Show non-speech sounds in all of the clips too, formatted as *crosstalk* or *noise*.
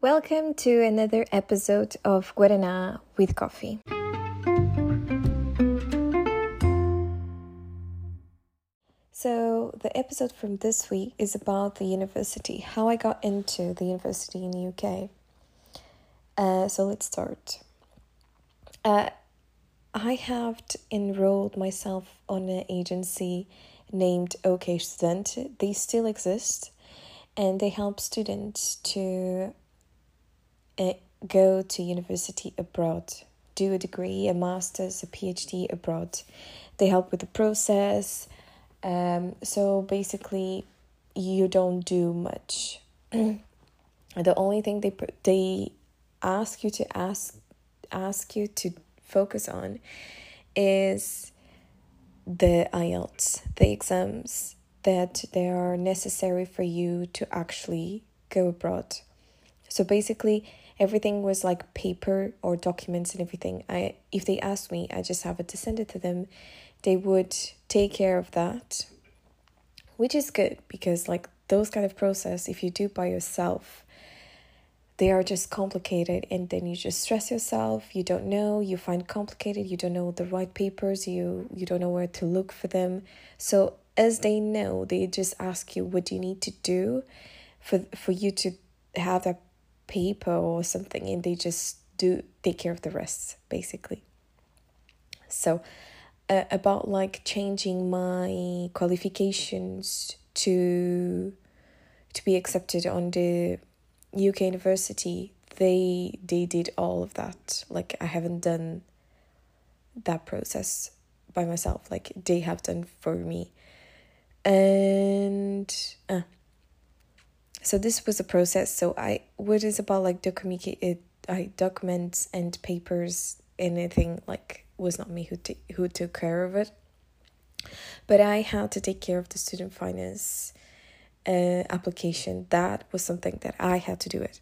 Welcome to another episode of Guaraná with Coffee. So, the episode from this week is about the university, how I got into the university in the UK. Uh, so, let's start. Uh, I have enrolled myself on an agency named OK Student. They still exist and they help students to go to university abroad, do a degree, a master's, a PhD abroad. They help with the process. Um, so basically, you don't do much. *clears throat* the only thing they they ask you to ask ask you to focus on is the IELTS, the exams that they are necessary for you to actually go abroad. So basically, everything was like paper or documents and everything. I if they asked me, I just have it to send it to them. They would take care of that, which is good because like those kind of process, if you do by yourself, they are just complicated and then you just stress yourself you don't know you find complicated you don't know the right papers you you don't know where to look for them so as they know they just ask you what do you need to do for for you to have that paper or something and they just do take care of the rest basically so uh, about like changing my qualifications to to be accepted on the UK university, they they did all of that. Like I haven't done that process by myself. Like they have done for me. And uh, so this was a process. So I what is about like document it I documents and papers anything like was not me who t- who took care of it. But I had to take care of the student finance uh, application, that was something that I had to do it.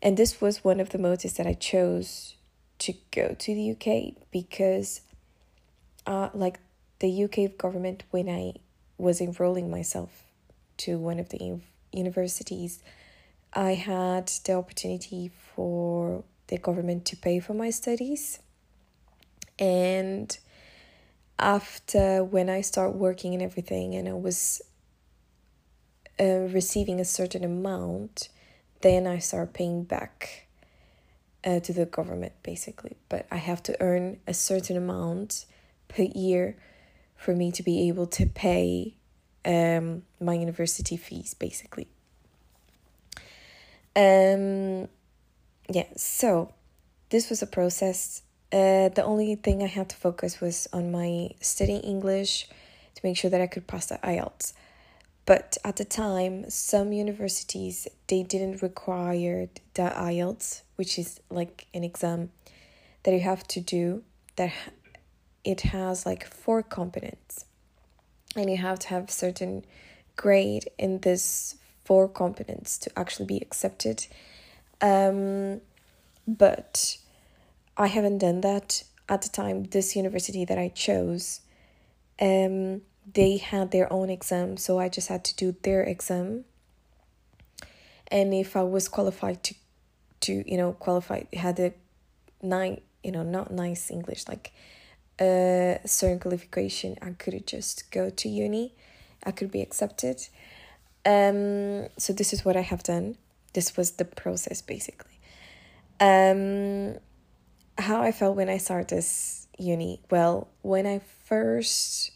And this was one of the motives that I chose to go to the UK because, uh, like the UK government, when I was enrolling myself to one of the universities, I had the opportunity for the government to pay for my studies. And after when I start working and everything, and I was uh, receiving a certain amount, then I start paying back uh, to the government basically. But I have to earn a certain amount per year for me to be able to pay um, my university fees basically. Um, yeah, so this was a process. Uh, the only thing I had to focus was on my studying English to make sure that I could pass the IELTS. But at the time, some universities they didn't require the IELTS, which is like an exam that you have to do that it has like four components. And you have to have certain grade in this four components to actually be accepted. Um, but I haven't done that at the time. This university that I chose, um, they had their own exam, so I just had to do their exam. And if I was qualified to, to you know, qualify, had a nine, you know, not nice English, like a certain qualification, I could just go to uni. I could be accepted. Um, so this is what I have done. This was the process basically. Um, how I felt when I started this uni. Well, when I first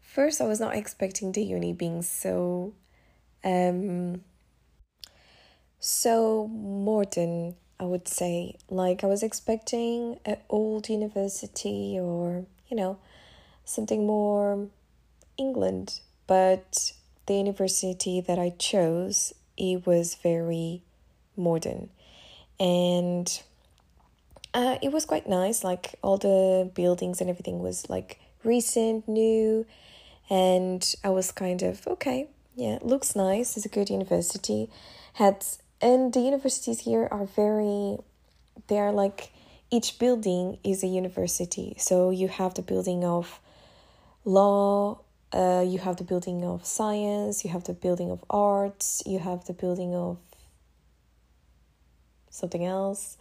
first I was not expecting the uni being so um so modern, I would say. Like I was expecting an old university or, you know, something more England, but the university that I chose, it was very modern. And uh, it was quite nice. Like all the buildings and everything was like recent, new, and I was kind of okay. Yeah, looks nice. It's a good university. Had and the universities here are very, they are like each building is a university. So you have the building of law, uh, you have the building of science, you have the building of arts, you have the building of something else.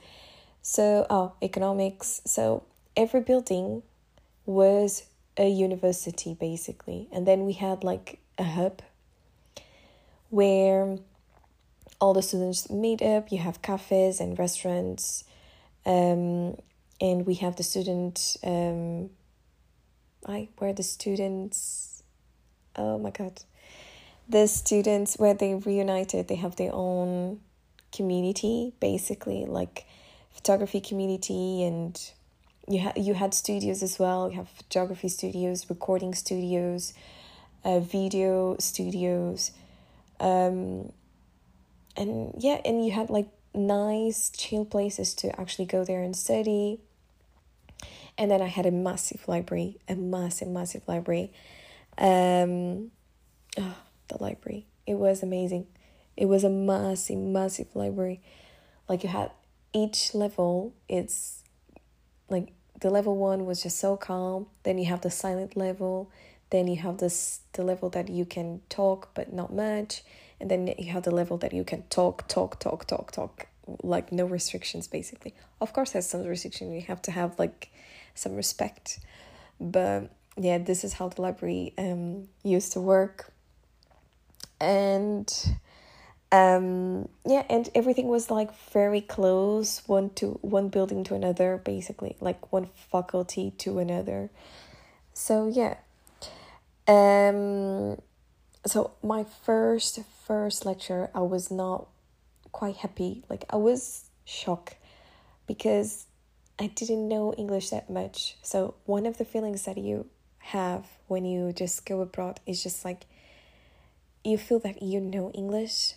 So, oh, economics. So, every building was a university basically. And then we had like a hub where all the students meet up. You have cafes and restaurants. Um, and we have the student um, I where the students oh my god the students where they reunited they have their own community basically like photography community and you had you had studios as well you have photography studios recording studios uh, video studios um and yeah and you had like nice chill places to actually go there and study and then I had a massive library, a massive, massive library. Um, oh, the library. It was amazing. It was a massive, massive library. Like you had each level, it's like the level one was just so calm. Then you have the silent level. Then you have this the level that you can talk but not much. And then you have the level that you can talk, talk, talk, talk, talk. Like no restrictions basically. Of course there's some restriction. You have to have like some respect. But yeah, this is how the library um, used to work. And um yeah and everything was like very close one to one building to another basically like one faculty to another so yeah um so my first first lecture i was not quite happy like i was shocked because I didn't know English that much. So, one of the feelings that you have when you just go abroad is just like you feel that you know English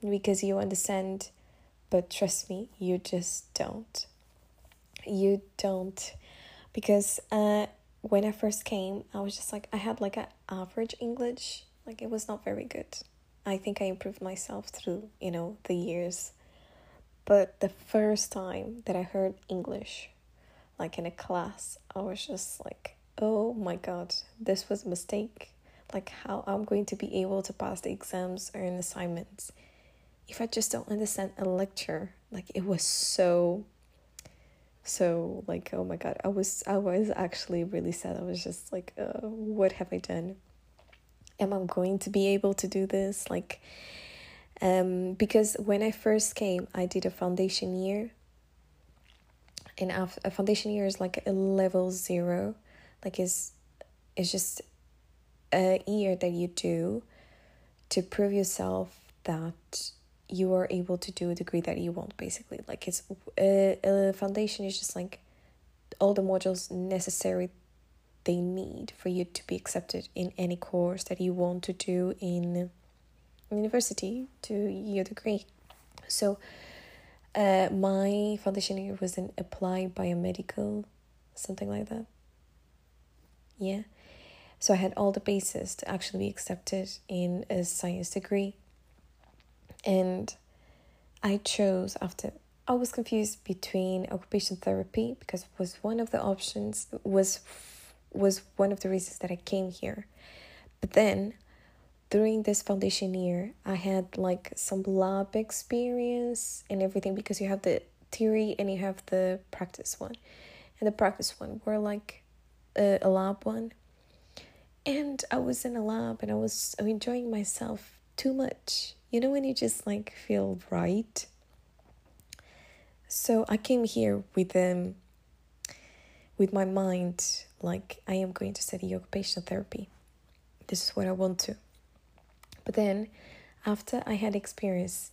because you understand, but trust me, you just don't. You don't. Because uh, when I first came, I was just like, I had like an average English, like it was not very good. I think I improved myself through, you know, the years. But the first time that I heard English, like in a class, I was just like, oh my god, this was a mistake. Like, how I'm going to be able to pass the exams or an assignments if I just don't understand a lecture. Like, it was so, so, like, oh my god, I was, I was actually really sad. I was just like, uh, what have I done? Am I going to be able to do this? Like, um, because when I first came, I did a foundation year. And a foundation year is like a level zero, like is it's just a year that you do to prove yourself that you are able to do a degree that you want basically like it's a, a foundation is just like all the modules necessary they need for you to be accepted in any course that you want to do in university to your degree. So, uh, my foundation year was in applied biomedical, something like that. Yeah. So I had all the bases to actually be accepted in a science degree. And I chose after I was confused between occupation therapy because it was one of the options was was one of the reasons that I came here. But then during this foundation year, I had like some lab experience and everything because you have the theory and you have the practice one. And the practice one were like a, a lab one. And I was in a lab and I was enjoying myself too much. You know, when you just like feel right. So I came here with um with my mind like I am going to study occupational therapy. This is what I want to. But then, after I had experienced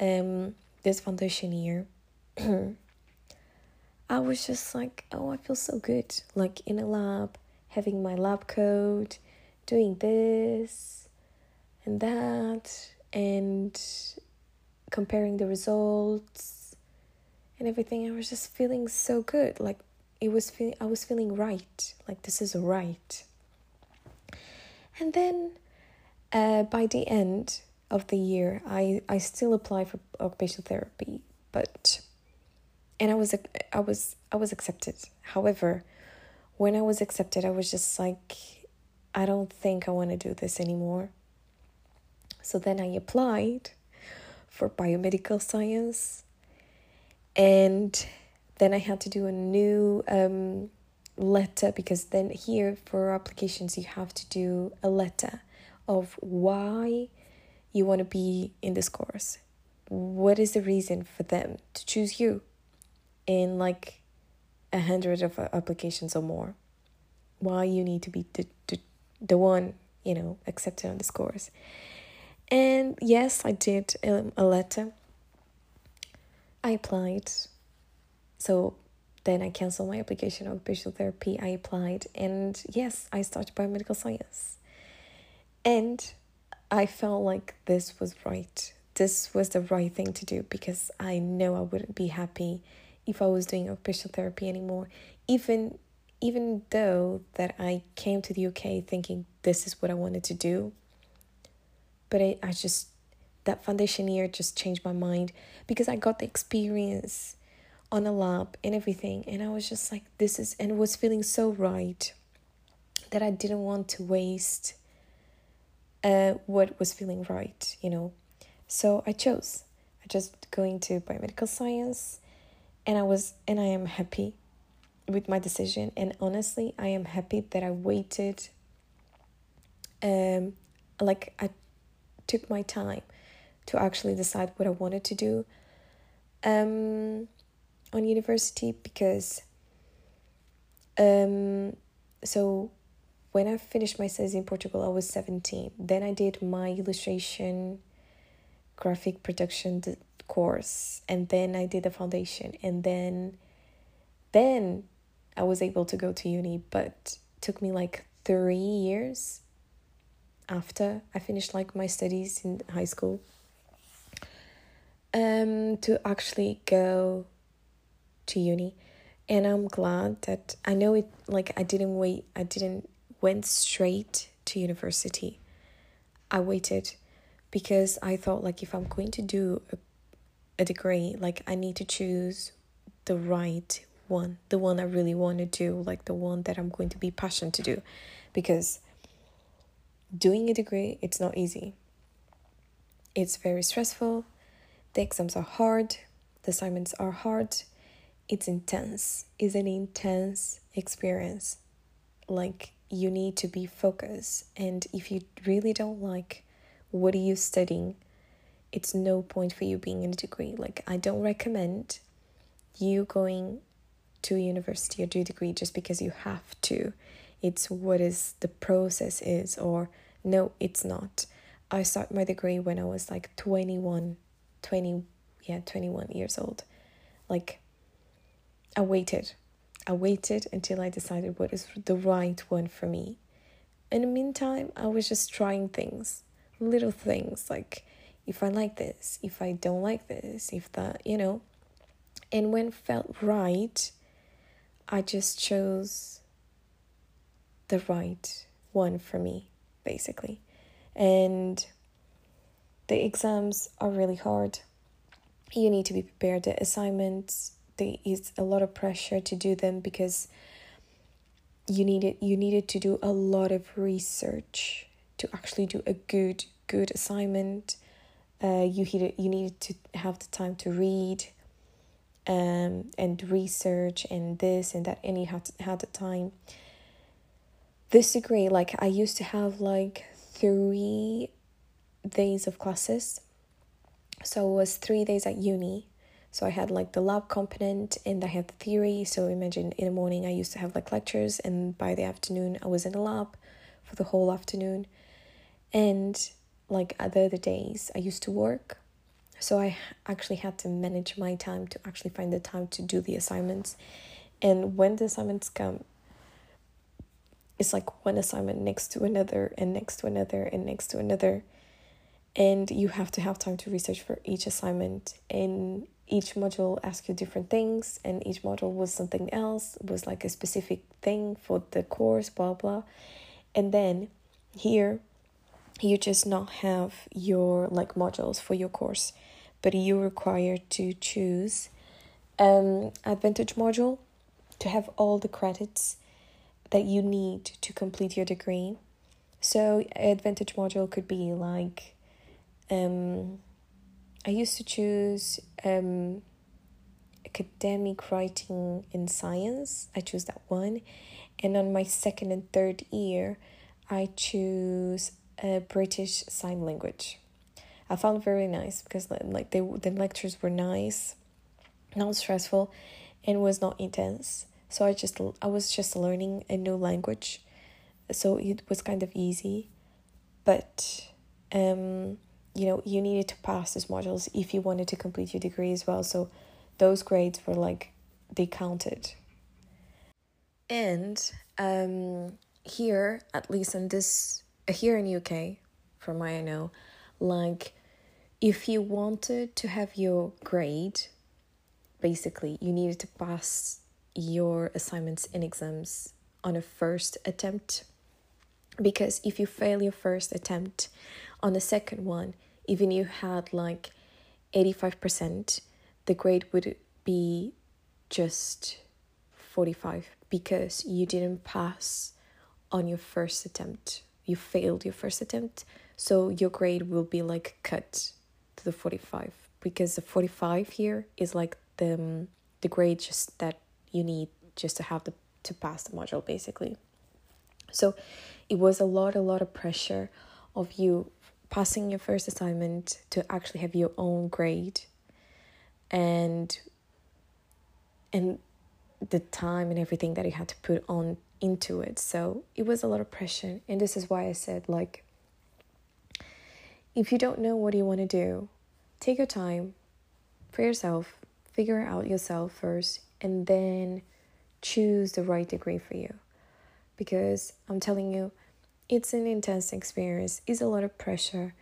um, this foundation year, *clears throat* I was just like, oh, I feel so good. Like in a lab, having my lab coat, doing this and that, and comparing the results and everything. I was just feeling so good. Like it was feeling, I was feeling right. Like this is right. And then uh, by the end of the year, I, I still apply for occupational therapy, but and I was I was I was accepted. However, when I was accepted, I was just like, I don't think I want to do this anymore. So then I applied for biomedical science, and then I had to do a new um, letter because then here for applications you have to do a letter of why you want to be in this course. What is the reason for them to choose you in like a hundred of applications or more? Why you need to be the, the, the one, you know, accepted on this course. And yes, I did um, a letter. I applied. So then I canceled my application of occupational therapy. I applied, and yes, I started biomedical science. And I felt like this was right. This was the right thing to do because I know I wouldn't be happy if I was doing occupational therapy anymore. Even even though that I came to the UK thinking this is what I wanted to do. But I, I just that foundation year just changed my mind because I got the experience on a lab and everything and I was just like this is and was feeling so right that I didn't want to waste uh what was feeling right, you know. So I chose. I just going to biomedical science and I was and I am happy with my decision and honestly I am happy that I waited um like I took my time to actually decide what I wanted to do. Um on university because um so when I finished my studies in Portugal I was 17 then I did my illustration graphic production course and then I did the foundation. And then then I was able to go to uni but took me like 3 years after I finished like my studies in high school um to actually go to uni and i'm glad that i know it like i didn't wait i didn't went straight to university. I waited because i thought like if i'm going to do a, a degree like i need to choose the right one the one i really want to do like the one that i'm going to be passionate to do because doing a degree it's not easy. It's very stressful. The exams are hard. The assignments are hard it's intense. It's an intense experience. Like you need to be focused and if you really don't like what are you studying, it's no point for you being in a degree. Like I don't recommend you going to university or do a degree just because you have to. It's what is the process is or no, it's not. I started my degree when I was like 21, 20, yeah, 21 years old. Like I waited. I waited until I decided what is the right one for me. In the meantime, I was just trying things, little things like if I like this, if I don't like this, if that, you know. And when felt right, I just chose the right one for me, basically. And the exams are really hard. You need to be prepared. The assignments there is a lot of pressure to do them because you needed you needed to do a lot of research to actually do a good good assignment. Uh, you needed you needed to have the time to read um, and research and this and that and you had had the time. This degree like i used to have like three days of classes. So it was three days at uni so I had like the lab component and I had the theory. So imagine in the morning I used to have like lectures and by the afternoon I was in the lab for the whole afternoon. And like other other days I used to work. So I actually had to manage my time to actually find the time to do the assignments. And when the assignments come, it's like one assignment next to another and next to another and next to another. And you have to have time to research for each assignment. And each module asked you different things and each module was something else was like a specific thing for the course blah blah. And then here you just not have your like modules for your course but you require to choose um advantage module to have all the credits that you need to complete your degree. So advantage module could be like um I used to choose um, academic writing in science. I chose that one. And on my second and third year, I choose a British Sign Language. I found very nice because like they the lectures were nice, not stressful, and was not intense. So I just I was just learning a new language, so it was kind of easy, but um you know you needed to pass these modules if you wanted to complete your degree as well. So those grades were like they counted. And um here at least in this here in UK, from what I know, like if you wanted to have your grade, basically, you needed to pass your assignments and exams on a first attempt. Because if you fail your first attempt on the second one, even you had like 85%, the grade would be just 45 because you didn't pass on your first attempt. You failed your first attempt, so your grade will be like cut to the 45 because the 45 here is like the the grade just that you need just to have the to pass the module basically so it was a lot a lot of pressure of you passing your first assignment to actually have your own grade. And and the time and everything that you had to put on into it. So it was a lot of pressure. And this is why i said like if you don't know what you want to do, take your time for yourself, figure out yourself first, and then choose the right degree for you. Because I'm telling you, it's an intense experience, it's a lot of pressure,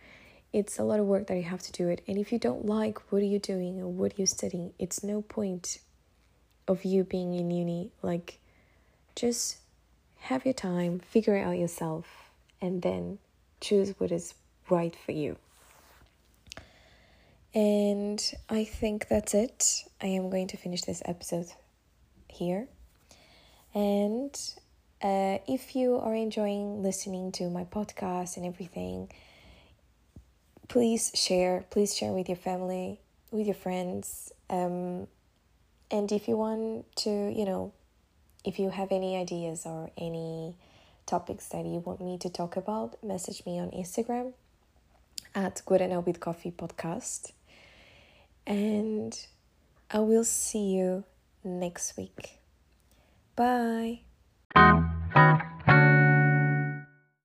it's a lot of work that you have to do it. And if you don't like what are you doing or what are you studying, it's no point of you being in uni. Like, just have your time, figure it out yourself, and then choose what is right for you. And I think that's it. I am going to finish this episode here. And uh, if you are enjoying listening to my podcast and everything, please share. Please share with your family, with your friends. Um, and if you want to, you know, if you have any ideas or any topics that you want me to talk about, message me on Instagram at Guaraná with Coffee podcast. And I will see you next week. Bye.